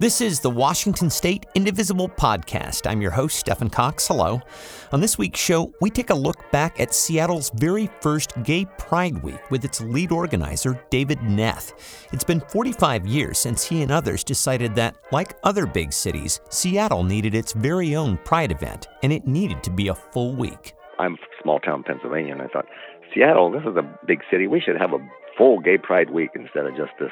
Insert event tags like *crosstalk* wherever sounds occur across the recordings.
This is the Washington State Indivisible Podcast. I'm your host, Stephen Cox. Hello. On this week's show, we take a look back at Seattle's very first Gay Pride Week with its lead organizer, David Neth. It's been 45 years since he and others decided that, like other big cities, Seattle needed its very own Pride event, and it needed to be a full week. I'm from small town Pennsylvania, and I thought, Seattle, this is a big city. We should have a full Gay Pride Week instead of just this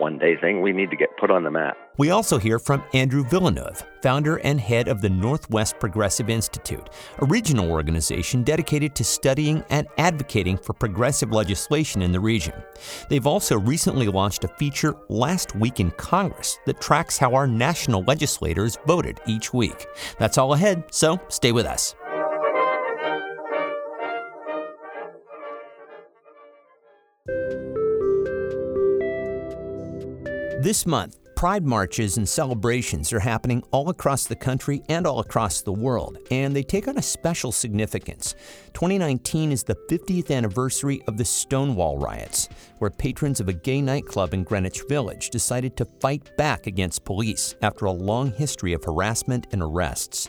one day thing. We need to get put on the map. We also hear from Andrew Villeneuve, founder and head of the Northwest Progressive Institute, a regional organization dedicated to studying and advocating for progressive legislation in the region. They've also recently launched a feature last week in Congress that tracks how our national legislators voted each week. That's all ahead, so stay with us. This month, Pride marches and celebrations are happening all across the country and all across the world, and they take on a special significance. 2019 is the 50th anniversary of the Stonewall riots, where patrons of a gay nightclub in Greenwich Village decided to fight back against police after a long history of harassment and arrests.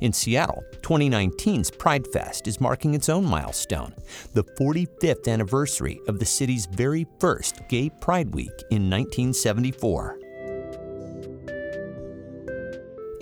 In Seattle, 2019's Pride Fest is marking its own milestone, the 45th anniversary of the city's very first Gay Pride Week in 1974.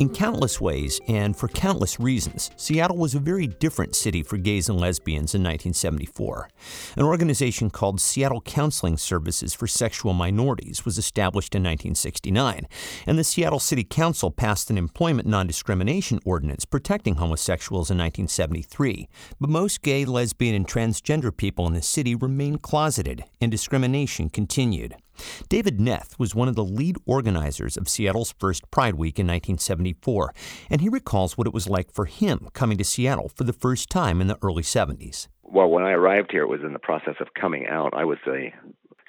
In countless ways, and for countless reasons, Seattle was a very different city for gays and lesbians in 1974. An organization called Seattle Counseling Services for Sexual Minorities was established in 1969, and the Seattle City Council passed an employment non discrimination ordinance protecting homosexuals in 1973. But most gay, lesbian, and transgender people in the city remained closeted, and discrimination continued. David Neth was one of the lead organizers of Seattle's first Pride Week in 1974, and he recalls what it was like for him coming to Seattle for the first time in the early 70s. Well, when I arrived here, it was in the process of coming out. I was a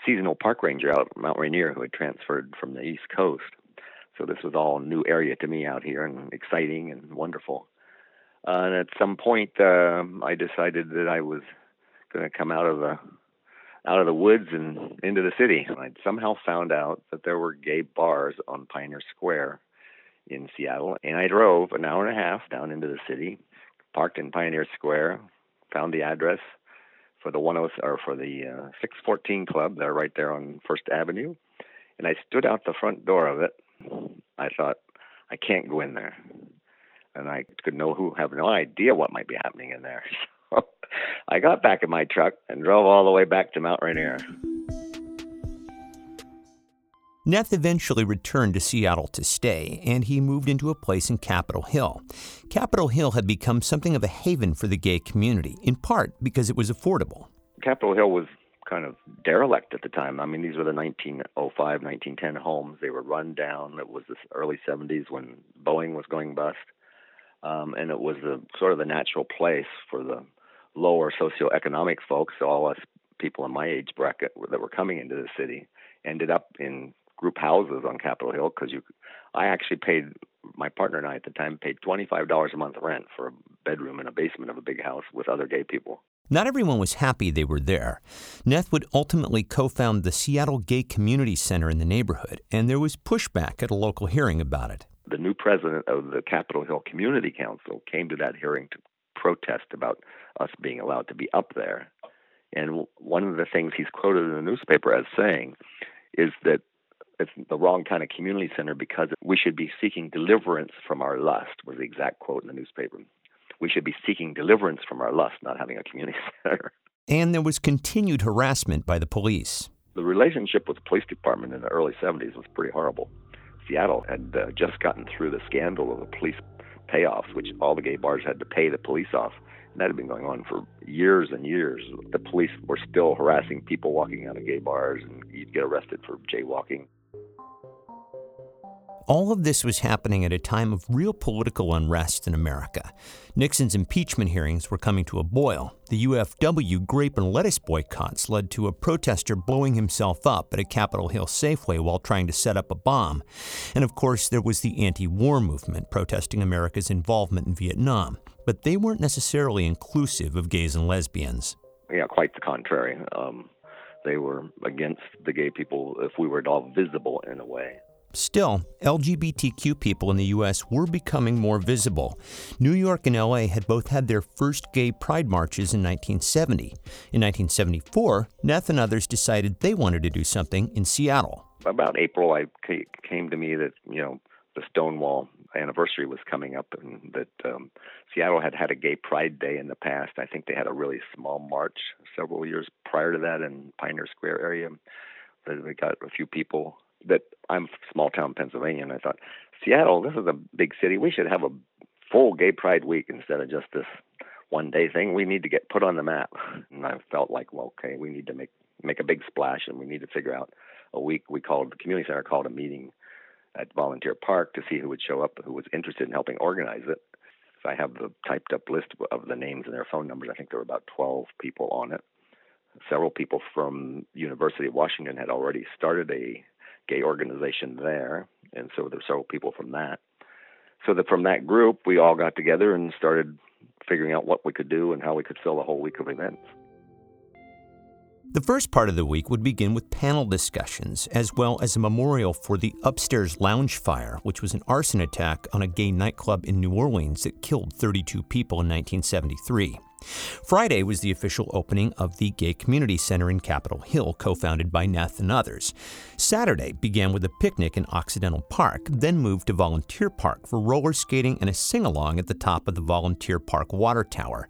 seasonal park ranger out at Mount Rainier who had transferred from the East Coast. So this was all new area to me out here and exciting and wonderful. Uh, and at some point, uh, I decided that I was going to come out of the out of the woods and into the city. I'd somehow found out that there were gay bars on Pioneer Square in Seattle. And I drove an hour and a half down into the city, parked in Pioneer Square, found the address for the 10 or for the uh, 614 club. They're right there on First Avenue. And I stood out the front door of it. I thought, I can't go in there. And I could know who have no idea what might be happening in there. *laughs* I got back in my truck and drove all the way back to Mount Rainier. Neth eventually returned to Seattle to stay, and he moved into a place in Capitol Hill. Capitol Hill had become something of a haven for the gay community, in part because it was affordable. Capitol Hill was kind of derelict at the time. I mean, these were the 1905, 1910 homes. They were run down. It was the early 70s when Boeing was going bust. Um, and it was the sort of the natural place for the lower socioeconomic folks, all us people in my age bracket that were coming into the city, ended up in group houses on Capitol Hill because you, I actually paid my partner and I at the time paid twenty five dollars a month rent for a bedroom in a basement of a big house with other gay people. Not everyone was happy they were there. Neth would ultimately co found the Seattle Gay Community Center in the neighborhood, and there was pushback at a local hearing about it. The new president of the Capitol Hill Community Council came to that hearing to protest about us being allowed to be up there. And one of the things he's quoted in the newspaper as saying is that it's the wrong kind of community center because we should be seeking deliverance from our lust, was the exact quote in the newspaper. We should be seeking deliverance from our lust, not having a community *laughs* center. And there was continued harassment by the police. The relationship with the police department in the early 70s was pretty horrible. Seattle had uh, just gotten through the scandal of the police payoffs, which all the gay bars had to pay the police off. And that had been going on for years and years. The police were still harassing people walking out of gay bars, and you'd get arrested for jaywalking. All of this was happening at a time of real political unrest in America. Nixon's impeachment hearings were coming to a boil. The UFW grape and lettuce boycotts led to a protester blowing himself up at a Capitol Hill Safeway while trying to set up a bomb. And of course, there was the anti war movement protesting America's involvement in Vietnam. But they weren't necessarily inclusive of gays and lesbians. Yeah, quite the contrary. Um, they were against the gay people if we were at all visible in a way. Still, LGBTQ people in the U.S. were becoming more visible. New York and LA had both had their first gay pride marches in 1970. In 1974, Neth and others decided they wanted to do something in Seattle. About April, I came to me that, you know, the Stonewall anniversary was coming up and that um, Seattle had had a gay pride day in the past. I think they had a really small march several years prior to that in Pioneer Square area. They got a few people that I'm small town Pennsylvania, and I thought Seattle, this is a big city. We should have a full Gay Pride Week instead of just this one day thing. We need to get put on the map. And I felt like, well, okay, we need to make make a big splash, and we need to figure out a week. We called the community center called a meeting at Volunteer Park to see who would show up, who was interested in helping organize it. So I have the typed up list of the names and their phone numbers. I think there were about 12 people on it. Several people from University of Washington had already started a gay organization there, and so there's several people from that. So that from that group, we all got together and started figuring out what we could do and how we could fill a whole week of events. The first part of the week would begin with panel discussions, as well as a memorial for the upstairs lounge fire, which was an arson attack on a gay nightclub in New Orleans that killed 32 people in 1973. Friday was the official opening of the Gay Community Center in Capitol Hill, co founded by Neth and others. Saturday began with a picnic in Occidental Park, then moved to Volunteer Park for roller skating and a sing along at the top of the Volunteer Park Water Tower.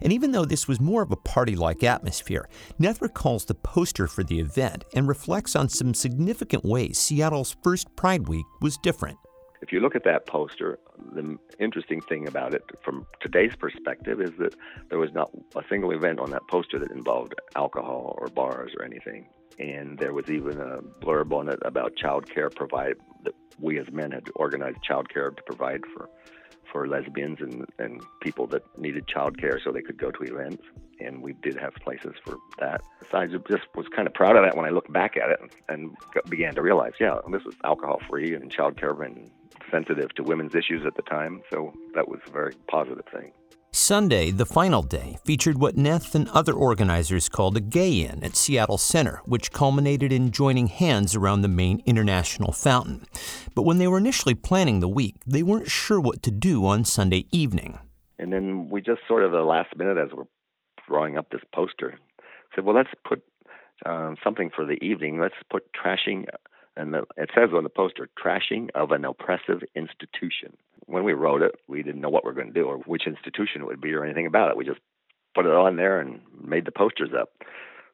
And even though this was more of a party like atmosphere, Neth recalls the poster for the event and reflects on some significant ways Seattle's first Pride Week was different. If you look at that poster, the interesting thing about it from today's perspective is that there was not a single event on that poster that involved alcohol or bars or anything. And there was even a blurb on it about child care provide that we as men had organized child care to provide for for lesbians and, and people that needed child care so they could go to events. And we did have places for that. So I just was kind of proud of that when I looked back at it and began to realize, yeah, this is alcohol free and child care and sensitive to women's issues at the time, so that was a very positive thing. Sunday, the final day, featured what Neth and other organizers called a gay in at Seattle Center, which culminated in joining hands around the main international fountain. But when they were initially planning the week, they weren't sure what to do on Sunday evening. And then we just sort of the last minute, as we're drawing up this poster, said, well, let's put um, something for the evening. Let's put trashing and the, it says on the poster, trashing of an oppressive institution. When we wrote it, we didn't know what we were going to do or which institution it would be or anything about it. We just put it on there and made the posters up.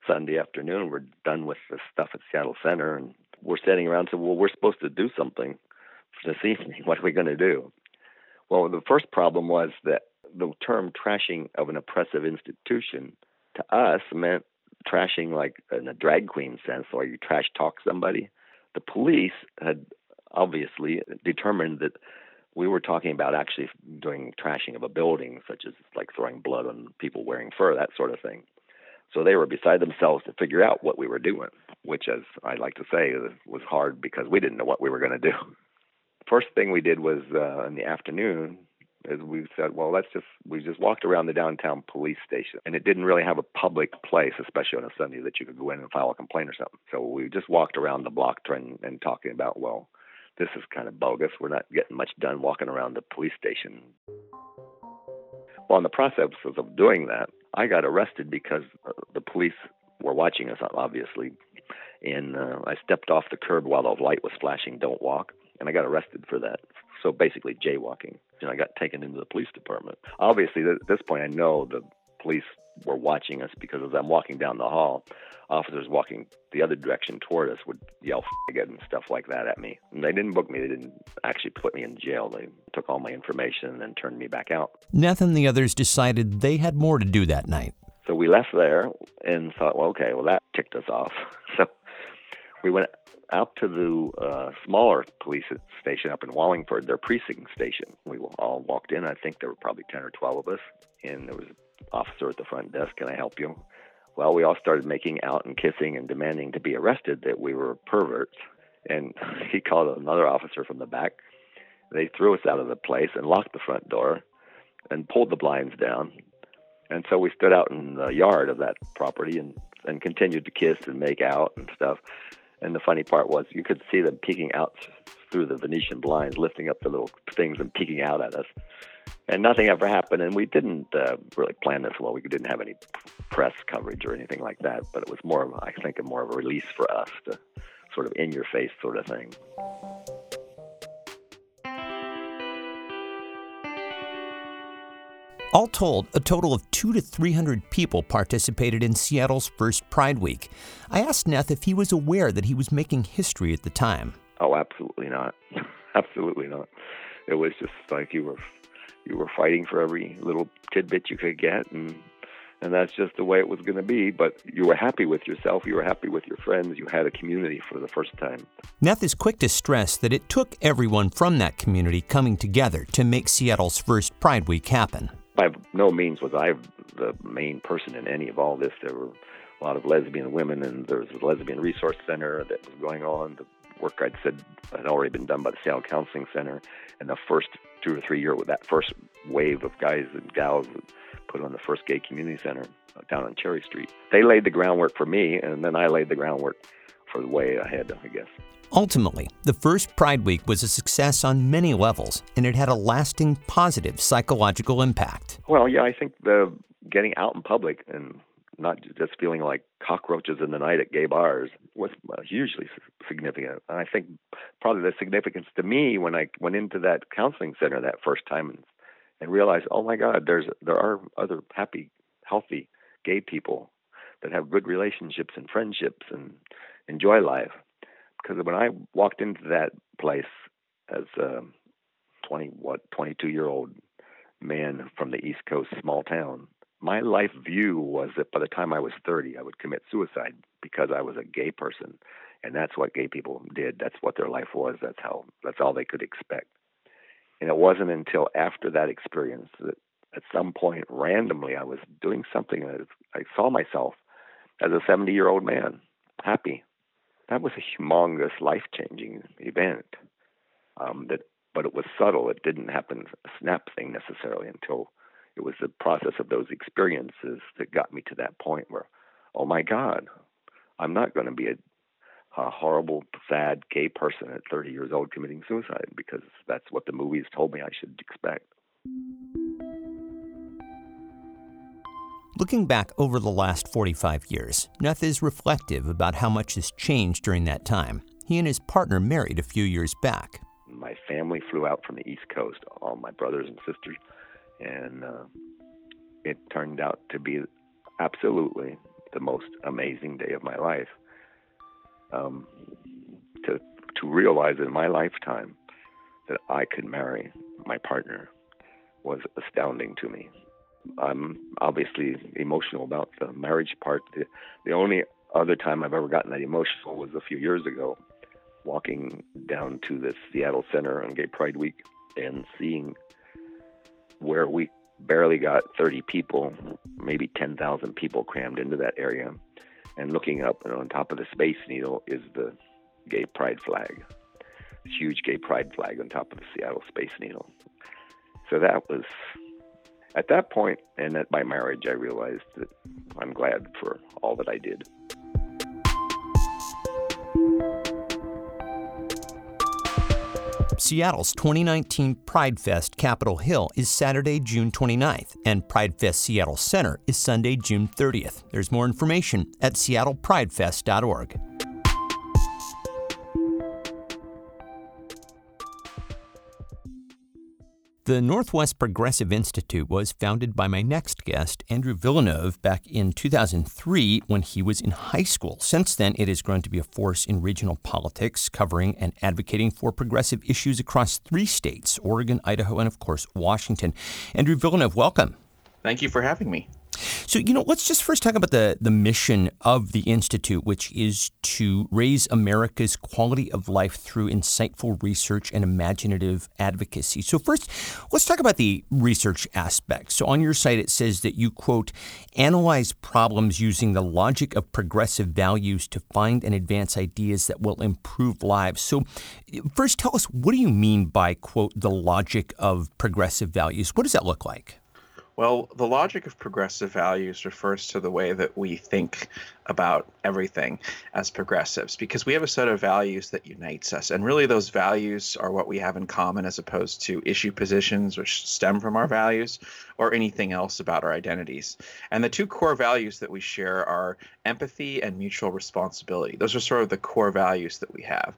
Sunday afternoon, we're done with the stuff at Seattle Center, and we're sitting around said, Well, we're supposed to do something this *laughs* evening. What are we going to do? Well, the first problem was that the term trashing of an oppressive institution to us meant trashing like in a drag queen sense, or you trash talk somebody the police had obviously determined that we were talking about actually doing trashing of a building, such as like throwing blood on people wearing fur, that sort of thing. So they were beside themselves to figure out what we were doing, which, as I like to say, was hard because we didn't know what we were going to do. *laughs* First thing we did was uh, in the afternoon, is we said, well, let's just we just walked around the downtown police station, and it didn't really have a public place, especially on a Sunday, that you could go in and file a complaint or something. So we just walked around the block trying and talking about, well, this is kind of bogus. We're not getting much done walking around the police station. Well, in the process of doing that, I got arrested because uh, the police were watching us, obviously, and uh, I stepped off the curb while the light was flashing, "Don't walk," and I got arrested for that so basically jaywalking. And I got taken into the police department. Obviously, at this point, I know the police were watching us because as I'm walking down the hall, officers walking the other direction toward us would yell again and stuff like that at me. And they didn't book me. They didn't actually put me in jail. They took all my information and then turned me back out. Neth and the others decided they had more to do that night. So we left there and thought, well, okay, well, that ticked us off. *laughs* So we went out to the uh, smaller police station up in Wallingford, their precinct station. We all walked in. I think there were probably 10 or 12 of us, and there was officer at the front desk. Can I help you? Well, we all started making out and kissing and demanding to be arrested that we were perverts. And *laughs* he called another officer from the back. They threw us out of the place and locked the front door and pulled the blinds down. And so we stood out in the yard of that property and, and continued to kiss and make out and stuff And the funny part was you could see them peeking out through the Venetian blinds, lifting up the little things and peeking out at us. And nothing ever happened. And we didn't uh, really plan this well. We didn't have any press coverage or anything like that. But it was more of, I think, more of a release for us to sort of in your face sort of thing. All told, a total of two to 300 people participated in Seattle's first Pride Week. I asked Neth if he was aware that he was making history at the time. Oh, absolutely not. *laughs* absolutely not. It was just like you were you were fighting for every little tidbit you could get and and that's just the way it was going to be. But you were happy with yourself, you were happy with your friends, you had a community for the first time. Neth is quick to stress that it took everyone from that community coming together to make Seattle's first Pride Week happen by no means was I the main person in any of all this. There were a lot of lesbian women, and there was a lesbian resource center that was going on. The work I'd said had already been done by the Seattle Counseling Center, and the first two or three year with that first wave of guys and gals that put on the first gay community center uh, down on Cherry Street. They laid the groundwork for me, and then I laid the groundwork for the way ahead, I guess. Ultimately, the first Pride Week was a success on many levels, and it had a lasting positive psychological impact. Well, yeah, I think the getting out in public and not just feeling like cockroaches in the night at gay bars was uh, hugely significant. And I think probably the significance to me when I went into that counseling center that first time and, and realized, oh my God, there's there are other happy, healthy gay people that have good relationships and friendships and enjoy life because when I walked into that place as a 20 what 22 year old man from the East Coast small town, my life view was that by the time I was 30, I would commit suicide because I was a gay person, and that's what gay people did. That's what their life was. That's how. That's all they could expect. And it wasn't until after that experience that, at some point, randomly, I was doing something. And I saw myself as a 70 year old man, happy, that was a humongous, life changing event. Um, that, but it was subtle. It didn't happen a snap thing necessarily until it was the process of those experiences that got me to that point where, oh my God, I'm not going to be a, a horrible, sad gay person at 30 years old committing suicide because that's what the movies told me I should expect. Looking back over the last 45 years, Neth is reflective about how much has changed during that time. He and his partner married a few years back. My family flew out from the East Coast, all my brothers and sisters, and uh, it turned out to be absolutely the most amazing day of my life. Um, to to realize in my lifetime that I could marry my partner was astounding to me. I'm obviously emotional about the marriage part. The, the only other time I've ever gotten that emotional was a few years ago, walking down to the Seattle Center on Gay Pride Week and seeing where we barely got 30 people, maybe 10,000 people crammed into that area, and looking up and on top of the Space Needle is the Gay Pride flag, huge Gay Pride flag on top of the Seattle Space Needle. So that was at that point and at my marriage, I realized that I'm glad for all that I did. Seattle's 2019 Pride Fest Capitol Hill is Saturday, June 29th, and Pride Fest Seattle Center is Sunday, June 30th. There's more information at seattlepridefest.org. The Northwest Progressive Institute was founded by my next guest, Andrew Villeneuve, back in 2003 when he was in high school. Since then, it has grown to be a force in regional politics, covering and advocating for progressive issues across three states Oregon, Idaho, and of course, Washington. Andrew Villeneuve, welcome. Thank you for having me. So, you know, let's just first talk about the, the mission of the Institute, which is to raise America's quality of life through insightful research and imaginative advocacy. So, first, let's talk about the research aspect. So, on your site, it says that you, quote, analyze problems using the logic of progressive values to find and advance ideas that will improve lives. So, first, tell us what do you mean by, quote, the logic of progressive values? What does that look like? Well, the logic of progressive values refers to the way that we think about everything as progressives because we have a set of values that unites us. And really, those values are what we have in common as opposed to issue positions which stem from our values or anything else about our identities. And the two core values that we share are empathy and mutual responsibility. Those are sort of the core values that we have.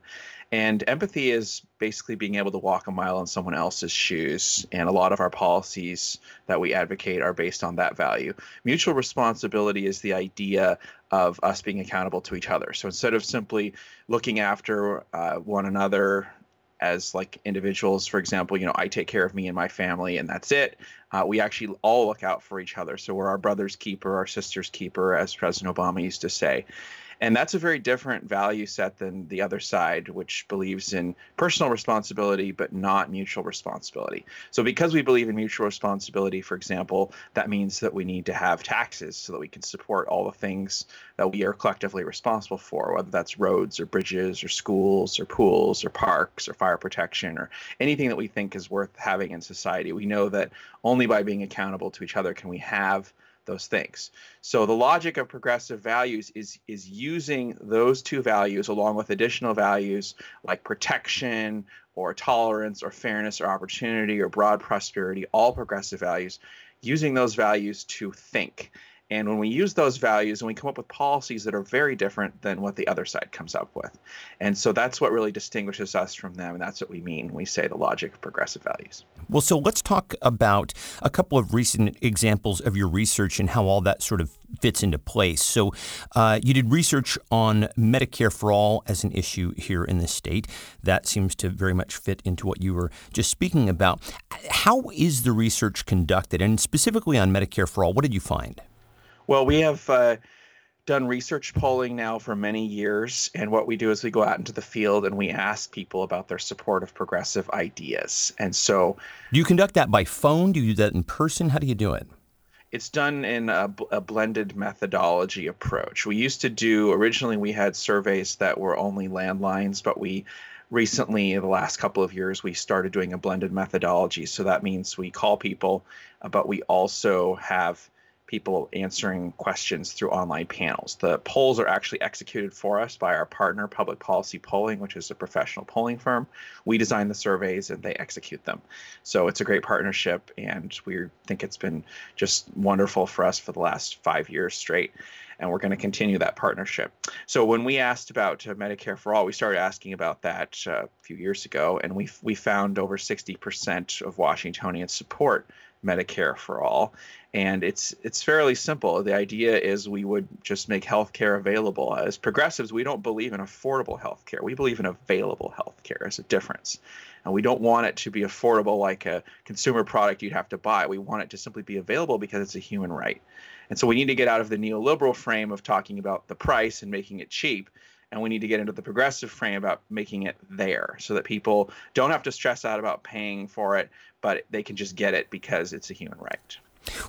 And empathy is basically being able to walk a mile in someone else's shoes. And a lot of our policies that we advocate are based on that value. Mutual responsibility is the idea of us being accountable to each other. So instead of simply looking after uh, one another as like individuals, for example, you know, I take care of me and my family and that's it. Uh, we actually all look out for each other. So we're our brother's keeper, our sister's keeper, as President Obama used to say. And that's a very different value set than the other side, which believes in personal responsibility but not mutual responsibility. So, because we believe in mutual responsibility, for example, that means that we need to have taxes so that we can support all the things that we are collectively responsible for, whether that's roads or bridges or schools or pools or parks or fire protection or anything that we think is worth having in society. We know that only by being accountable to each other can we have those things. So the logic of progressive values is is using those two values along with additional values like protection or tolerance or fairness or opportunity or broad prosperity, all progressive values, using those values to think and when we use those values and we come up with policies that are very different than what the other side comes up with. And so that's what really distinguishes us from them. And that's what we mean when we say the logic of progressive values. Well, so let's talk about a couple of recent examples of your research and how all that sort of fits into place. So uh, you did research on Medicare for All as an issue here in the state. That seems to very much fit into what you were just speaking about. How is the research conducted? And specifically on Medicare for All, what did you find? Well, we have uh, done research polling now for many years, and what we do is we go out into the field and we ask people about their support of progressive ideas. And so, do you conduct that by phone? Do you do that in person? How do you do it? It's done in a, a blended methodology approach. We used to do originally we had surveys that were only landlines, but we recently in the last couple of years we started doing a blended methodology so that means we call people uh, but we also have people answering questions through online panels. The polls are actually executed for us by our partner, Public Policy Polling, which is a professional polling firm. We design the surveys and they execute them. So it's a great partnership, and we think it's been just wonderful for us for the last five years straight. And we're going to continue that partnership. So when we asked about uh, Medicare for All, we started asking about that uh, a few years ago, and we we found over 60% of Washingtonians support Medicare for all. And it's it's fairly simple. The idea is we would just make health care available. As progressives, we don't believe in affordable health care. We believe in available health care as a difference. And we don't want it to be affordable like a consumer product you'd have to buy. We want it to simply be available because it's a human right. And so we need to get out of the neoliberal frame of talking about the price and making it cheap and we need to get into the progressive frame about making it there so that people don't have to stress out about paying for it, but they can just get it because it's a human right.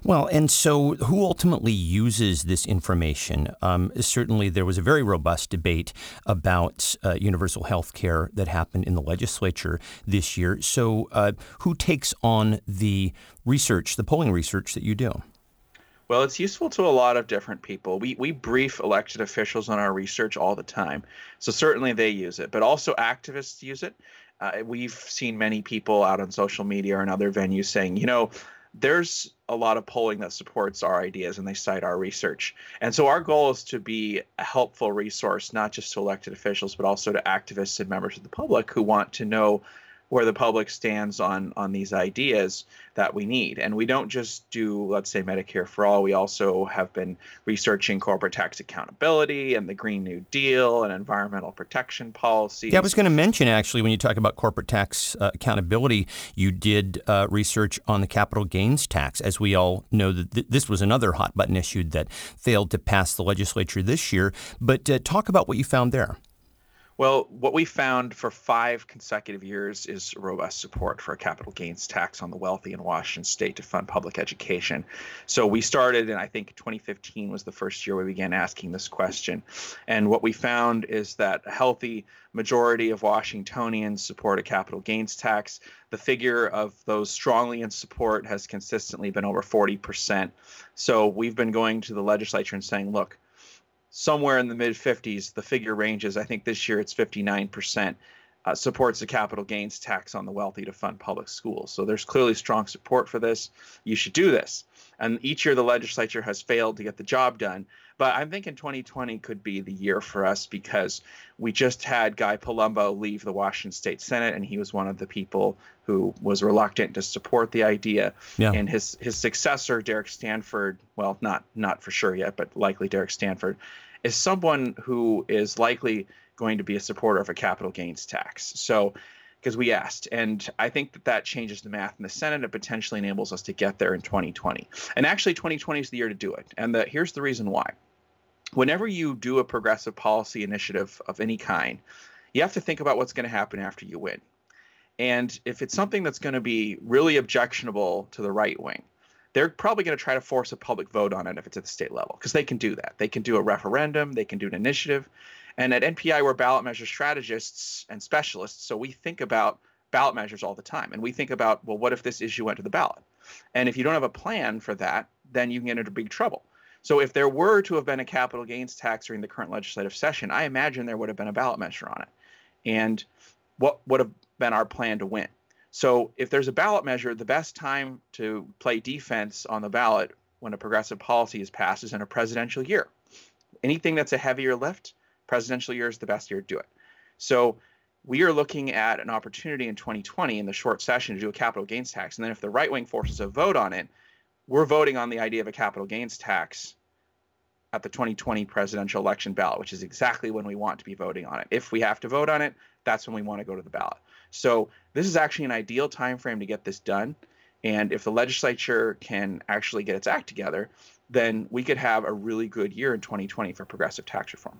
Well, and so who ultimately uses this information? Um, certainly, there was a very robust debate about uh, universal health care that happened in the legislature this year. So, uh, who takes on the research, the polling research that you do? Well, it's useful to a lot of different people. We we brief elected officials on our research all the time, so certainly they use it. But also activists use it. Uh, we've seen many people out on social media or in other venues saying, you know, there's a lot of polling that supports our ideas and they cite our research. And so our goal is to be a helpful resource, not just to elected officials, but also to activists and members of the public who want to know where the public stands on on these ideas that we need. And we don't just do, let's say, Medicare for all. We also have been researching corporate tax accountability and the Green New Deal and environmental protection policies. Yeah, I was going to mention actually when you talk about corporate tax uh, accountability, you did uh, research on the capital gains tax. As we all know, that th- this was another hot button issue that failed to pass the legislature this year. But uh, talk about what you found there. Well, what we found for five consecutive years is robust support for a capital gains tax on the wealthy in Washington state to fund public education. So we started, and I think 2015 was the first year we began asking this question. And what we found is that a healthy majority of Washingtonians support a capital gains tax. The figure of those strongly in support has consistently been over 40%. So we've been going to the legislature and saying, look, somewhere in the mid 50s. The figure ranges. I think this year it's 59%. Uh, supports the capital gains tax on the wealthy to fund public schools. So there's clearly strong support for this. You should do this. And each year the legislature has failed to get the job done. But I'm thinking 2020 could be the year for us because we just had Guy Palumbo leave the Washington State Senate, and he was one of the people who was reluctant to support the idea. Yeah. And his his successor, Derek Stanford, well, not not for sure yet, but likely Derek Stanford, is someone who is likely going to be a supporter of a capital gains tax. So because we asked. And I think that that changes the math in the Senate and potentially enables us to get there in 2020. And actually, 2020 is the year to do it. And the, here's the reason why. Whenever you do a progressive policy initiative of any kind, you have to think about what's going to happen after you win. And if it's something that's going to be really objectionable to the right wing, they're probably going to try to force a public vote on it if it's at the state level because they can do that. They can do a referendum, they can do an initiative. And at NPI, we're ballot measure strategists and specialists. So we think about ballot measures all the time. And we think about, well, what if this issue went to the ballot? And if you don't have a plan for that, then you can get into big trouble. So if there were to have been a capital gains tax during the current legislative session, I imagine there would have been a ballot measure on it. And what would have been our plan to win? So if there's a ballot measure, the best time to play defense on the ballot when a progressive policy is passed is in a presidential year. Anything that's a heavier lift, presidential year is the best year to do it. So we are looking at an opportunity in 2020 in the short session to do a capital gains tax. And then if the right wing forces a vote on it, we're voting on the idea of a capital gains tax at the 2020 presidential election ballot, which is exactly when we want to be voting on it. If we have to vote on it, that's when we want to go to the ballot. So this is actually an ideal time frame to get this done. And if the legislature can actually get its act together, then we could have a really good year in 2020 for progressive tax reform.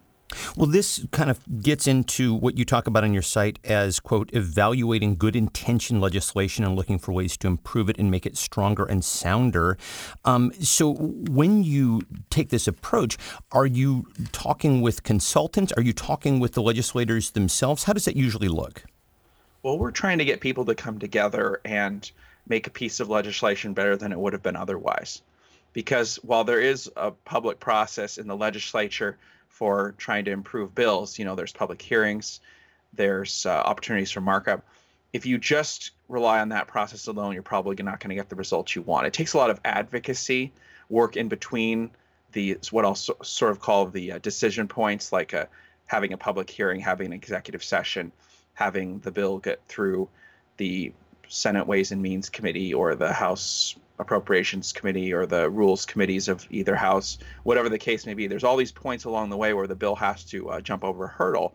Well, this kind of gets into what you talk about on your site as, quote, evaluating good intention legislation and looking for ways to improve it and make it stronger and sounder. Um, so, when you take this approach, are you talking with consultants? Are you talking with the legislators themselves? How does that usually look? Well, we're trying to get people to come together and make a piece of legislation better than it would have been otherwise. Because while there is a public process in the legislature, for trying to improve bills. You know, there's public hearings, there's uh, opportunities for markup. If you just rely on that process alone, you're probably not going to get the results you want. It takes a lot of advocacy work in between the what I'll so, sort of call the uh, decision points, like a, uh, having a public hearing, having an executive session, having the bill get through the Senate Ways and Means Committee or the House Appropriations Committee or the Rules Committees of either House, whatever the case may be. There's all these points along the way where the bill has to uh, jump over a hurdle.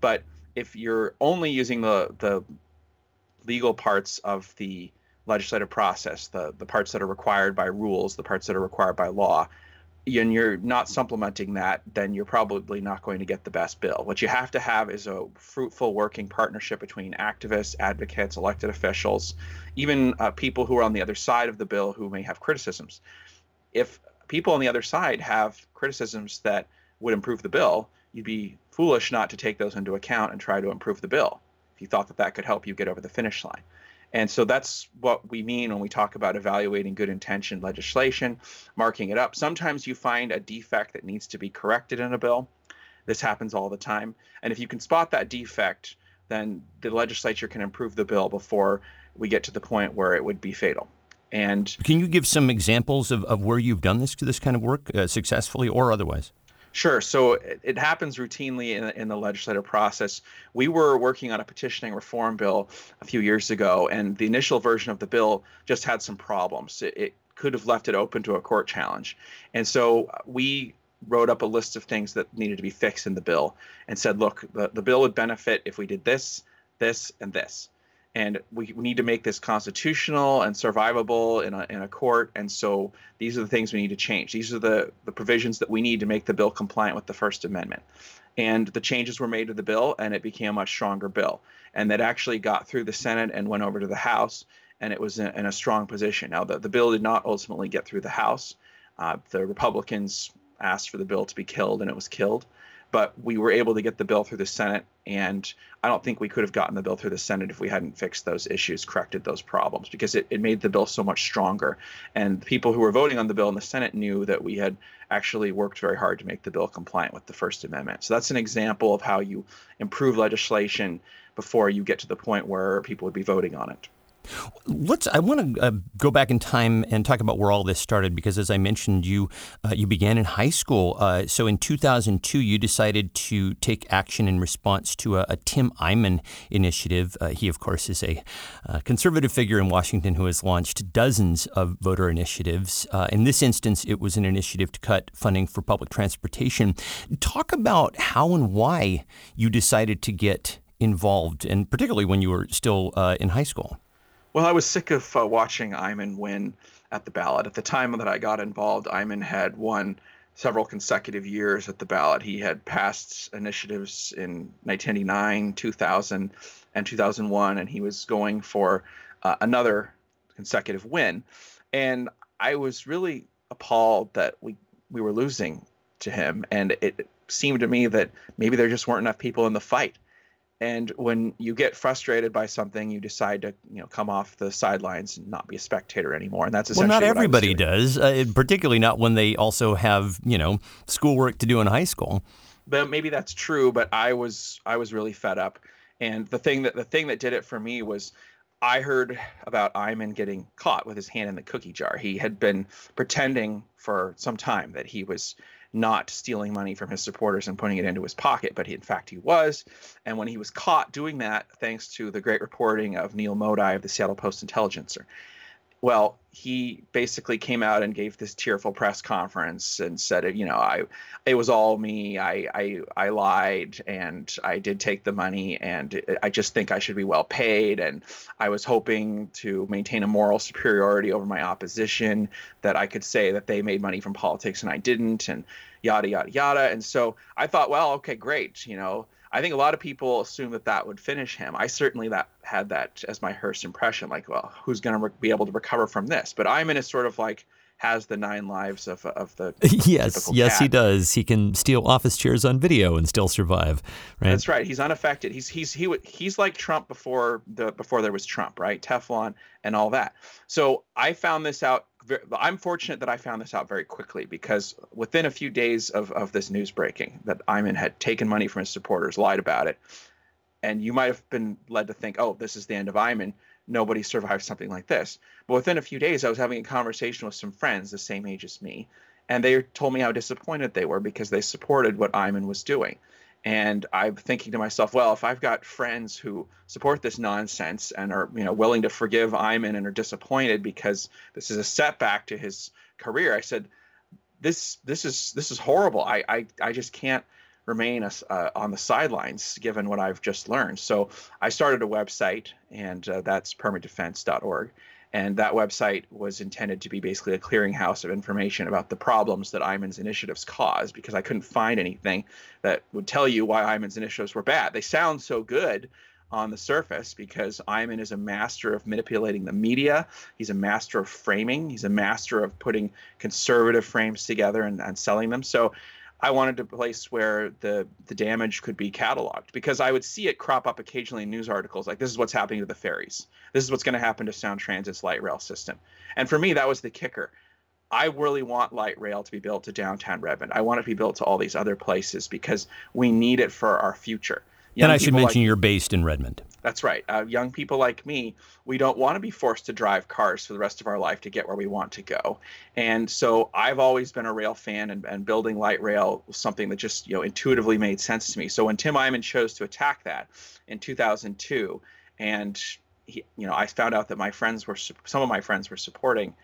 But if you're only using the the legal parts of the legislative process, the the parts that are required by rules, the parts that are required by law, and you're not supplementing that, then you're probably not going to get the best bill. What you have to have is a fruitful working partnership between activists, advocates, elected officials, even uh, people who are on the other side of the bill who may have criticisms. If people on the other side have criticisms that would improve the bill, you'd be foolish not to take those into account and try to improve the bill if you thought that that could help you get over the finish line. And so that's what we mean when we talk about evaluating good intention legislation, marking it up. Sometimes you find a defect that needs to be corrected in a bill. This happens all the time. And if you can spot that defect, then the legislature can improve the bill before we get to the point where it would be fatal. And can you give some examples of, of where you've done this to this kind of work uh, successfully or otherwise? Sure. So it, it happens routinely in, in, the legislative process. We were working on a petitioning reform bill a few years ago, and the initial version of the bill just had some problems. It, it could have left it open to a court challenge. And so we wrote up a list of things that needed to be fixed in the bill and said, look, the, the bill would benefit if we did this, this, and this. And we, we need to make this constitutional and survivable in a, in a court and so these are the things we need to change. These are the, the provisions that we need to make the bill compliant with the first amendment. And the changes were made to the bill and it became a much stronger bill. And that actually got through the senate and went over to the house and it was in, in a strong position. Now the, the bill did not ultimately get through the house. Uh, the republicans asked for the bill to be killed and it was killed but we were able to get the bill through the Senate. And I don't think we could have gotten the bill through the Senate if we hadn't fixed those issues, corrected those problems, because it, it made the bill so much stronger. And people who were voting on the bill in the Senate knew that we had actually worked very hard to make the bill compliant with the First Amendment. So that's an example of how you improve legislation before you get to the point where people would be voting on it. Let's. I want to uh, go back in time and talk about where all this started because, as I mentioned, you uh, you began in high school. Uh, so in 2002, you decided to take action in response to a, a Tim Eyman initiative. Uh, he, of course, is a uh, conservative figure in Washington who has launched dozens of voter initiatives. Uh, in this instance, it was an initiative to cut funding for public transportation. Talk about how and why you decided to get involved, and particularly when you were still in high school. Well, I was sick of uh, watching Eyman win at the ballot. At the time that I got involved, Eyman had won several consecutive years at the ballot. He had passed initiatives in 1999, 2000, and 2001, and he was going for uh, another consecutive win. And I was really appalled that we we were losing to him, and it seemed to me that maybe there just weren't enough people in the fight and when you get frustrated by something you decide to you know come off the sidelines and not be a spectator anymore. And that's essentially well not everybody does uh, particularly not when they also have you know schoolwork to do in high school. But maybe that's true but i was i was really fed up. And the thing that the thing that did it for me was I heard about Eyman getting caught with his hand in the cookie jar. He had been pretending for some time that he was not stealing money from his supporters and putting it into his pocket, but he, in fact he was. And when he was caught doing that, thanks to the great reporting of Neil Modie of the Seattle Post Intelligencer, well, he basically came out and gave this tearful press conference and said, you know, I, it was all me. I, I, I lied and I did take the money and I just think I should be well paid. And I was hoping to maintain a moral superiority over my opposition that I could say that they made money from politics and I didn't and yada, yada, yada. And so I thought, well, okay, great. You know, I think a lot of people assume that that would finish him. I certainly that had that as my first impression. Like, well, who's going to re- be able to recover from this? But Eyman is sort of like has the nine lives of of the *laughs* yes yes cat. he does he can steal office chairs on video and still survive right that's right he's unaffected he's he's he he's like Trump before the before there was Trump right Teflon and all that so I found this out I'm fortunate that I found this out very quickly because within a few days of, of this news breaking that Eyman had taken money from his supporters, lied about it, and you might have been led to think, oh, this is the end of Eyman. Nobody survived something like this. But within a few days, I was having a conversation with some friends the same age as me, and they told me how disappointed they were because they supported what Eyman was doing. And I'm thinking to myself, well, if I've got friends who support this nonsense and are, you know, willing to forgive Eyman and are disappointed because this is a setback to his career, I said, this this is this is horrible. I I, I just can't remain uh, on the sidelines given what I've just learned. So I started a website, and uh, that's permadefense.org. And that website was intended to be basically a clearinghouse of information about the problems that Eyman's initiatives caused because I couldn't find anything that would tell you why Eyman's initiatives were bad. They sound so good on the surface because Eyman is a master of manipulating the media. He's a master of framing. He's a master of putting conservative frames together and, and selling them. So I wanted a place where the the damage could be cataloged because I would see it crop up occasionally in news articles like this is what's happening to the ferries. This is what's going to happen to Sound Transit's light rail system. And for me that was the kicker. I really want light rail to be built to downtown Redmond. I want it to be built to all these other places because we need it for our future. Young and I should mention like, you're based in Redmond. That's right. Uh, young people like me, we don't want to be forced to drive cars for the rest of our life to get where we want to go. And so I've always been a rail fan, and, and building light rail was something that just you know intuitively made sense to me. So when Tim Eyman chose to attack that in 2002, and he, you know, I found out that my friends were some of my friends were supporting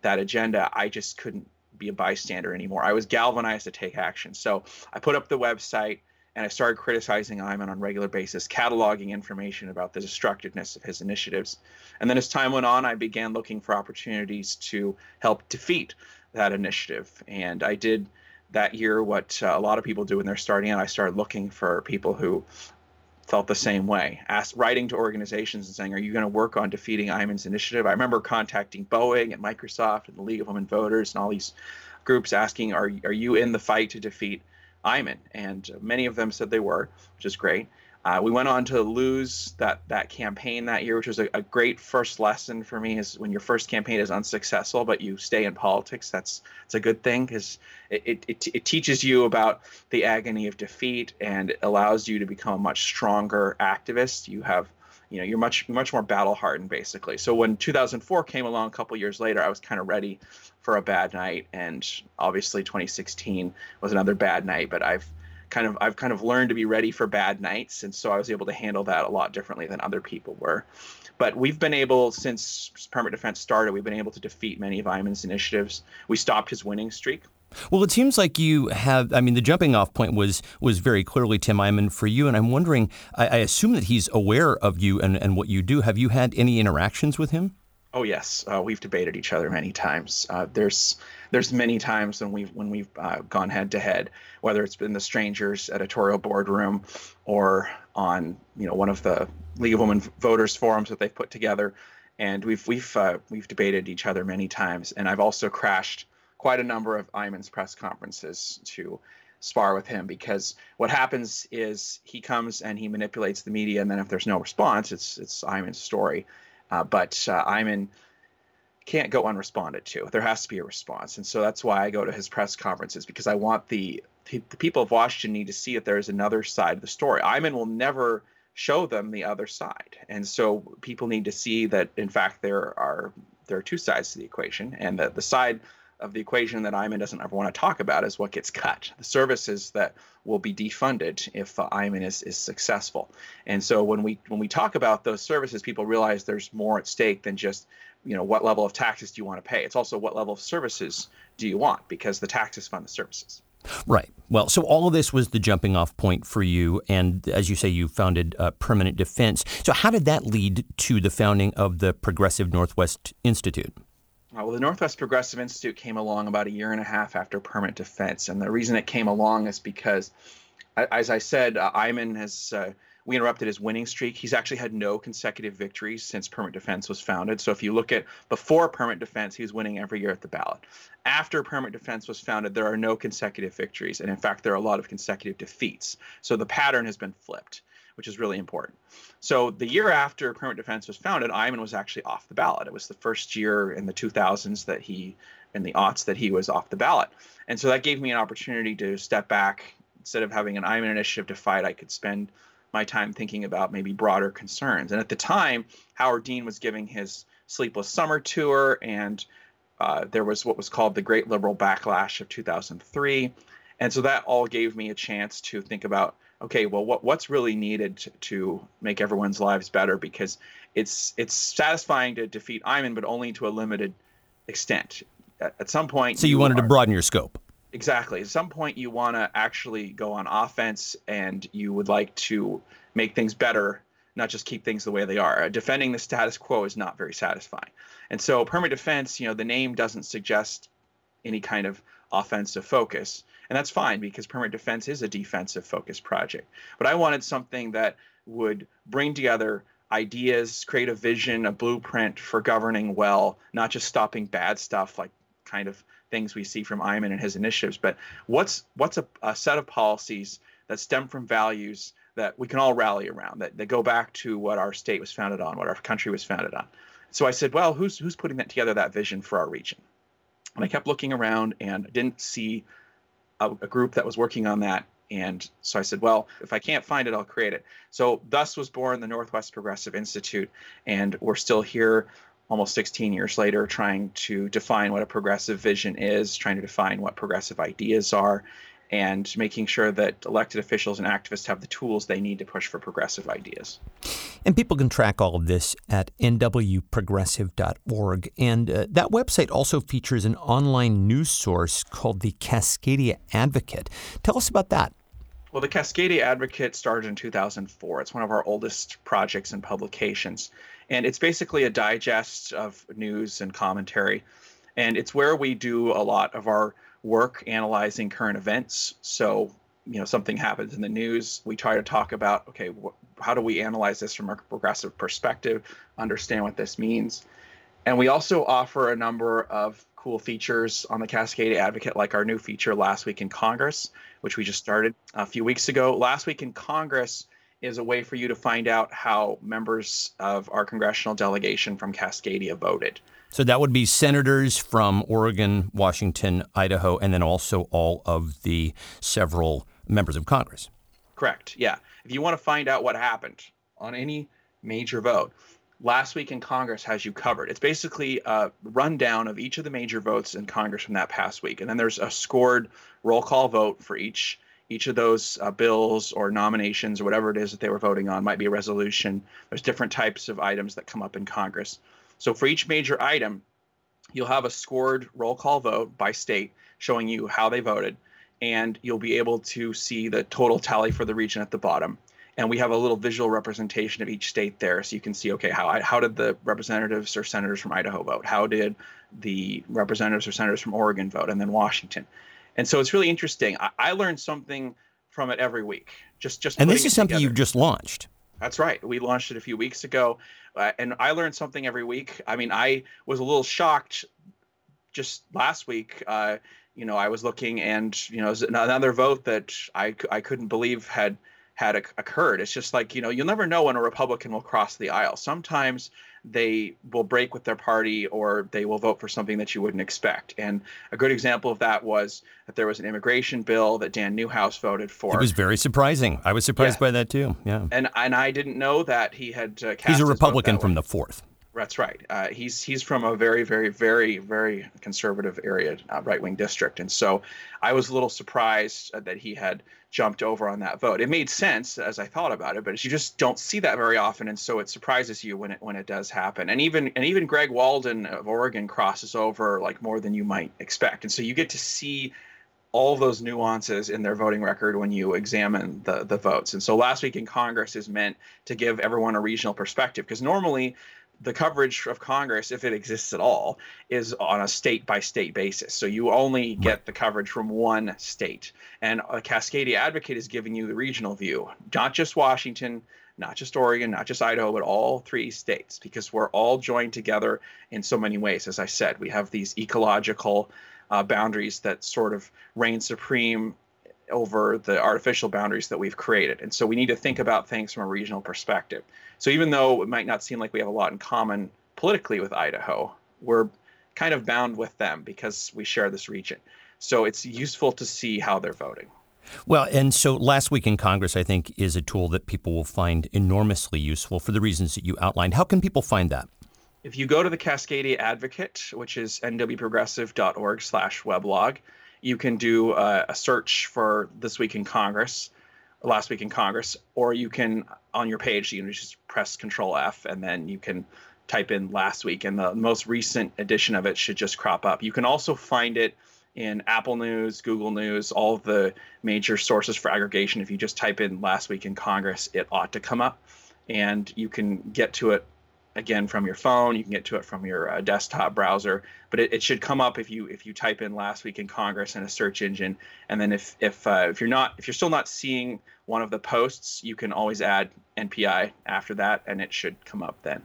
that agenda. I just couldn't be a bystander anymore. I was galvanized to take action. So I put up the website and I started criticizing Eyman on a regular basis, cataloging information about the destructiveness of his initiatives. And then as time went on, I began looking for opportunities to help defeat that initiative. And I did that year what uh, a lot of people do when they're starting out. I started looking for people who felt the same way. Writing to organizations and saying, "Are you going to work on defeating Eyman's initiative?" I remember contacting Boeing and Microsoft and the League of Women Voters and all these groups asking, "Are are you in the fight to defeat Eyman?" And many of them said they were, which is great. Uh, we went on to lose that that campaign that year, which was a, a, great first lesson for me. Is when your first campaign is unsuccessful, but you stay in politics. That's it's a good thing because it, it, it teaches you about the agony of defeat and allows you to become a much stronger activist. You have you know you're much much more battle hardened basically. So when 2004 came along a couple years later, I was kind of ready for a bad night, and obviously 2016 was another bad night. But I've kind of I've kind of learned to be ready for bad nights, and so I was able to handle that a lot differently than other people were. But we've been able, since Permanent Defense started, we've been able to defeat many of Eyman's initiatives. We stopped his winning streak. Well, it seems like you have. I mean, the jumping off point was was very clearly Tim Eyman for you, and I'm wondering. I, I assume that he's aware of you and, and what you do. Have you had any interactions with him? Oh yes, uh, we've debated each other many times. Uh, there's there's many times when we've when we've uh, gone head to head, whether it's been the Stranger's editorial boardroom or on you know one of the League of Women Voters forums that they've put together, and we've we've uh, we've debated each other many times. And I've also crashed quite a number of Eyman's press conferences to spar with him because what happens is he comes and he manipulates the media, and then if there's no response, it's it's Eyman's story uh, but uh, Eyman can't go unresponded to. There has to be a response, and so that's why I go to his press conferences because I want the the people of Washington need to see that there is another side of the story. Eyman will never show them the other side, and so people need to see that in fact there are there are two sides to the equation, and that the side of the equation that Eyman doesn't ever want to talk about is what gets cut, the services that will be defunded if uh, Eyman is, is successful. And so when we when we talk about those services, people realize there's more at stake than just you know what level of taxes do you want to pay. It's also what level of services do you want because the taxes fund the services. Right. Well, so all of this was the jumping off point for you. And as you say, you founded uh, Permanent Defense. So, how did that lead to the founding of the Progressive Northwest Institute? Uh, well, the Northwest Progressive Institute came along about a year and a half after Permanent Defense, and the reason it came along is because, as I said, uh, Eyman has uh, we interrupted his winning streak. He's actually had no consecutive victories since Permanent Defense was founded. So if you look at before Permanent Defense, he was winning every year at the ballot. After Permanent Defense was founded, there are no consecutive victories, and in fact, there are a lot of consecutive defeats. So the pattern has been flipped which is really important. So the year after Permanent Defense was founded, Eyman was actually off the ballot. It was the first year in the 2000s that he, in the aughts, that he was off the ballot. And so that gave me an opportunity to step back. Instead of having an Eyman initiative to fight, I could spend my time thinking about maybe broader concerns. And at the time, Howard Dean was giving his Sleepless Summer tour, and uh, there was what was called the Great Liberal Backlash of 2003. And so that all gave me a chance to think about okay, well, what what's really needed to, to make everyone's lives better? Because it's it's satisfying to defeat Eyman, but only to a limited extent. At, at some point, so you, you wanted are, to broaden your scope. Exactly. At some point, you want to actually go on offense, and you would like to make things better, not just keep things the way they are. Defending the status quo is not very satisfying. And so, permanent defense, you know, the name doesn't suggest any kind of offensive focus. And that's fine because permanent defense is a defensive focused project. But I wanted something that would bring together ideas, create a vision, a blueprint for governing well, not just stopping bad stuff like kind of things we see from Eyman and his initiatives, but what's what's a, a set of policies that stem from values that we can all rally around, that, that go back to what our state was founded on, what our country was founded on. So I said, well, who's who's putting that together, that vision for our region? And I kept looking around and didn't see a, a group that was working on that. And so I said, well, if I can't find it, I'll create it. So thus was born the Northwest Progressive Institute. And we're still here almost 16 years later trying to define what a progressive vision is, trying to define what progressive ideas are, and making sure that elected officials and activists have the tools they need to push for progressive ideas. And people can track all of this at nwprogressive.org. And uh, that website also features an online news source called the Cascadia Advocate. Tell us about that. Well, the Cascadia Advocate started in 2004. It's one of our oldest projects and publications. And it's basically a digest of news and commentary. And it's where we do a lot of our work analyzing current events. So, you know, something happens in the news, we try to talk about, okay, wh- how do we analyze this from a progressive perspective, understand what this means. And we also offer a number of cool features on the Cascadia Advocate, like our new feature Last Week in Congress, which we just started a few weeks ago. Last Week in Congress is a way for you to find out how members of our congressional delegation from Cascadia voted. So that would be senators from Oregon, Washington, Idaho, and then also all of the several members of Congress. Correct. Yeah. If you want to find out what happened on any major vote, last week in Congress has you covered. It's basically a rundown of each of the major votes in Congress from that past week, and then there's a scored roll call vote for each each of those uh, bills or nominations or whatever it is that they were voting on. Might be a resolution. There's different types of items that come up in Congress. So for each major item, you'll have a scored roll call vote by state showing you how they voted, and you'll be able to see the total tally for the region at the bottom. And we have a little visual representation of each state there so you can see okay how how did the representatives or senators from idaho vote? How did the representatives or senators from oregon vote? And then washington. And so it's really interesting. I, I learned something from it every week just just and this is something together. you've just launched that's right. We launched it a few weeks ago uh, and i learned something every week. I mean i was a little shocked just last week uh, you know i was looking and you know another vote that i, I couldn't believe had had occurred. It's just like, you know, you'll never know when a Republican will cross the aisle. Sometimes they will break with their party or they will vote for something that you wouldn't expect. And a good example of that was that there was an immigration bill that Dan Newhouse voted for. It was very surprising. I was surprised yeah. by that too. Yeah. And and I didn't know that he had uh, He's a Republican from the 4th. That's right. Uh, he's he's from a very very very very conservative area, uh, right wing district, and so I was a little surprised uh, that he had jumped over on that vote. It made sense as I thought about it, but you just don't see that very often, and so it surprises you when it when it does happen. And even and even Greg Walden of Oregon crosses over like more than you might expect, and so you get to see all those nuances in their voting record when you examine the the votes. And so last week in Congress is meant to give everyone a regional perspective because normally the coverage of Congress, if it exists at all, is on a state by state basis. So you only get the coverage from one state. And a Cascadia Advocate is giving you the regional view, not just Washington, not just Oregon, not just Idaho, but all three states, because we're all joined together in so many ways. As I said, we have these ecological uh, boundaries that sort of reign supreme over the artificial boundaries that we've created. And so we need to think about things from a regional perspective. So even though it might not seem like we have a lot in common politically with Idaho, we're kind of bound with them because we share this region. So it's useful to see how they're voting. Well, and so last week in Congress, I think, is a tool that people will find enormously useful for the reasons that you outlined. How can people find that? If you go to the Cascadia Advocate, which is nwprogressive.org slash weblog, you can do a, a search for this week in Congress, last week in Congress, or you can on your page you know just press Control F and then you can type in last week, and the most recent edition of it should just crop up. You can also find it in Apple News, Google News, all of the major sources for aggregation. If you just type in last week in Congress, it ought to come up, and you can get to it again from your phone. You can get to it from your uh, desktop browser, but it, it, should come up if you if you type in last week in Congress in a search engine. And then if if uh, if you're not if you're still not seeing one of the posts, you can always add NPI after that, and it should come up then.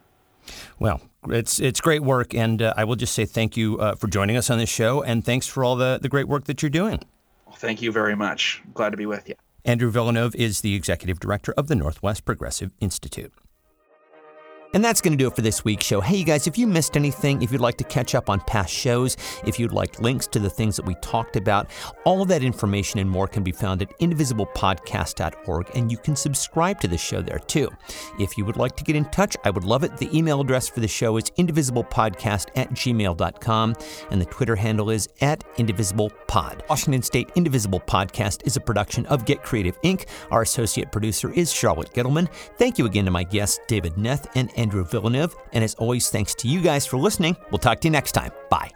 Well, it's it's great work, and uh, I will just say thank you uh, for joining us on this show, and thanks for all the the great work that you're doing. Well, thank you very much. Glad to be with you. Andrew Villeneuve is the executive director of the Northwest Progressive Institute. And that's going to do it for this week's show. Hey, you guys, if you missed anything, if you'd like to catch up on past shows, if you'd like links to the things that we talked about, all that information and more can be found at indivisiblepodcast.org, and you can subscribe to the show there too. If you would like to get in touch, I would love it. The email address for the show is indivisiblepodcast at gmail.com, and the Twitter handle is at indivisiblepod. Washington State Indivisible Podcast is a production of Get Creative Inc. Our associate producer is Charlotte Gettleman. Thank you again to my guests, David Neth and Andrew Villeneuve. And as always, thanks to you guys for listening. We'll talk to you next time. Bye.